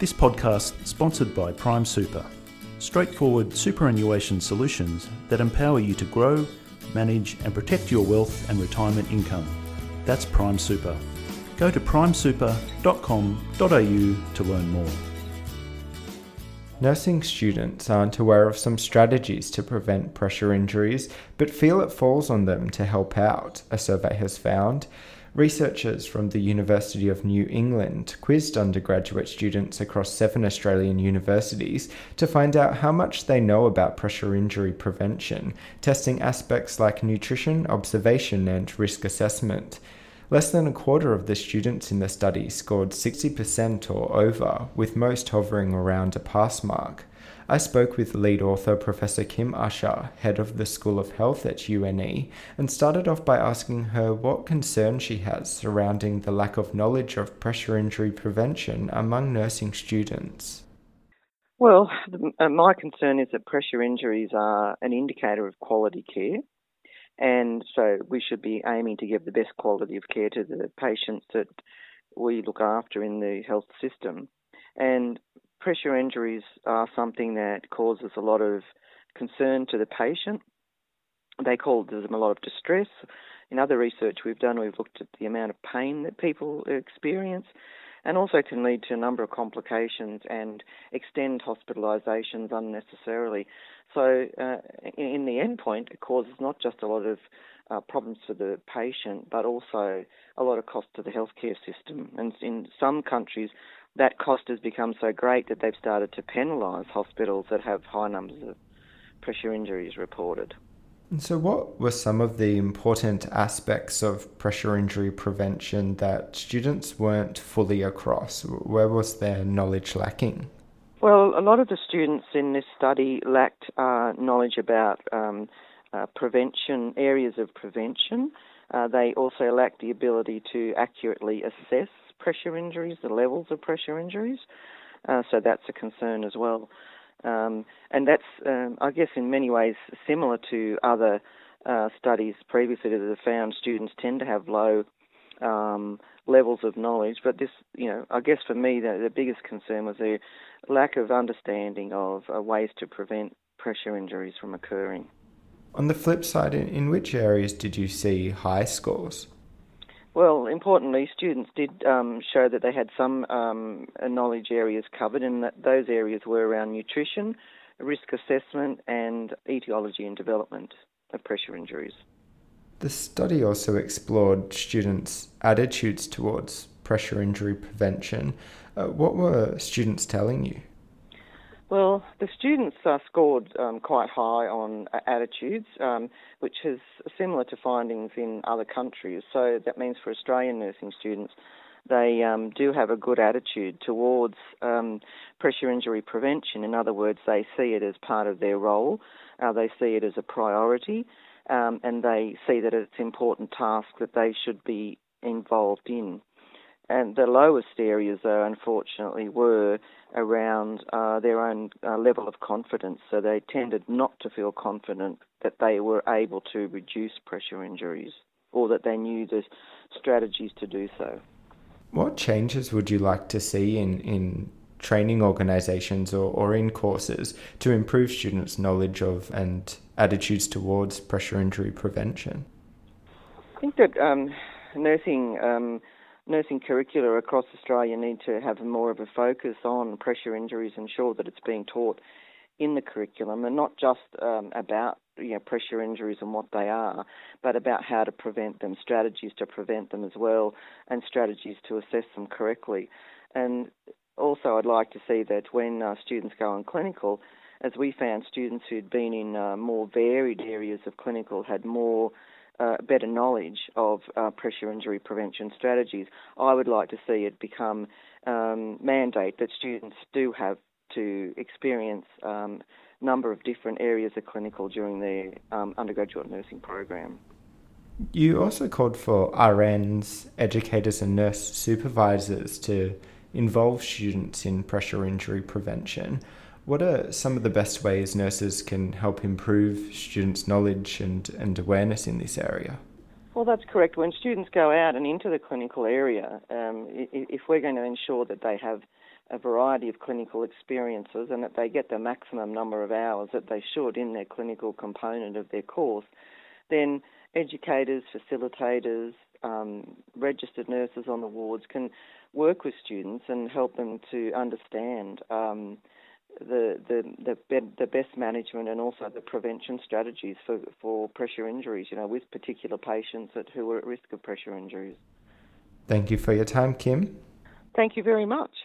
This podcast sponsored by Prime Super. Straightforward superannuation solutions that empower you to grow, manage and protect your wealth and retirement income. That's Prime Super. Go to primesuper.com.au to learn more. Nursing students aren't aware of some strategies to prevent pressure injuries, but feel it falls on them to help out, a survey has found. Researchers from the University of New England quizzed undergraduate students across seven Australian universities to find out how much they know about pressure injury prevention, testing aspects like nutrition, observation, and risk assessment. Less than a quarter of the students in the study scored 60% or over, with most hovering around a pass mark. I spoke with lead author Professor Kim Usher, head of the School of Health at UNE, and started off by asking her what concern she has surrounding the lack of knowledge of pressure injury prevention among nursing students. Well, uh, my concern is that pressure injuries are an indicator of quality care, and so we should be aiming to give the best quality of care to the patients that we look after in the health system. And pressure injuries are something that causes a lot of concern to the patient. They cause them a lot of distress. In other research we've done, we've looked at the amount of pain that people experience and also can lead to a number of complications and extend hospitalisations unnecessarily. So, uh, in the end point, it causes not just a lot of uh, problems for the patient, but also a lot of cost to the healthcare system. And in some countries, that cost has become so great that they've started to penalise hospitals that have high numbers of pressure injuries reported. So, what were some of the important aspects of pressure injury prevention that students weren't fully across? Where was their knowledge lacking? Well, a lot of the students in this study lacked uh, knowledge about um, uh, prevention, areas of prevention. Uh, they also lack the ability to accurately assess pressure injuries, the levels of pressure injuries. Uh, so that's a concern as well. Um, and that's, um, I guess, in many ways similar to other uh, studies previously that have found students tend to have low um, levels of knowledge. But this, you know, I guess for me, the, the biggest concern was the lack of understanding of uh, ways to prevent pressure injuries from occurring. On the flip side, in, in which areas did you see high scores? Well, importantly, students did um, show that they had some um, knowledge areas covered, and that those areas were around nutrition, risk assessment, and etiology and development of pressure injuries. The study also explored students' attitudes towards pressure injury prevention. Uh, what were students telling you? Well, the students scored um, quite high on uh, attitudes, um, which is similar to findings in other countries. So that means for Australian nursing students, they um, do have a good attitude towards um, pressure injury prevention. In other words, they see it as part of their role, uh, they see it as a priority, um, and they see that it's an important task that they should be involved in. And the lowest areas, though, unfortunately, were around uh, their own uh, level of confidence. So they tended not to feel confident that they were able to reduce pressure injuries or that they knew the strategies to do so. What changes would you like to see in, in training organisations or, or in courses to improve students' knowledge of and attitudes towards pressure injury prevention? I think that um, nursing. Um, nursing curricula across Australia need to have more of a focus on pressure injuries, and ensure that it's being taught in the curriculum, and not just um, about you know, pressure injuries and what they are, but about how to prevent them, strategies to prevent them as well, and strategies to assess them correctly. And also, I'd like to see that when uh, students go on clinical, as we found students who'd been in uh, more varied areas of clinical had more uh, better knowledge of uh, pressure injury prevention strategies, I would like to see it become um, mandate that students do have to experience um, number of different areas of clinical during their um, undergraduate nursing program. You also called for RNs, educators, and nurse supervisors to involve students in pressure injury prevention. What are some of the best ways nurses can help improve students' knowledge and, and awareness in this area? Well, that's correct. When students go out and into the clinical area, um, if we're going to ensure that they have a variety of clinical experiences and that they get the maximum number of hours that they should in their clinical component of their course, then educators, facilitators, um, registered nurses on the wards can work with students and help them to understand um, the, the the the best management and also the prevention strategies for for pressure injuries. You know, with particular patients that who are at risk of pressure injuries. Thank you for your time, Kim. Thank you very much.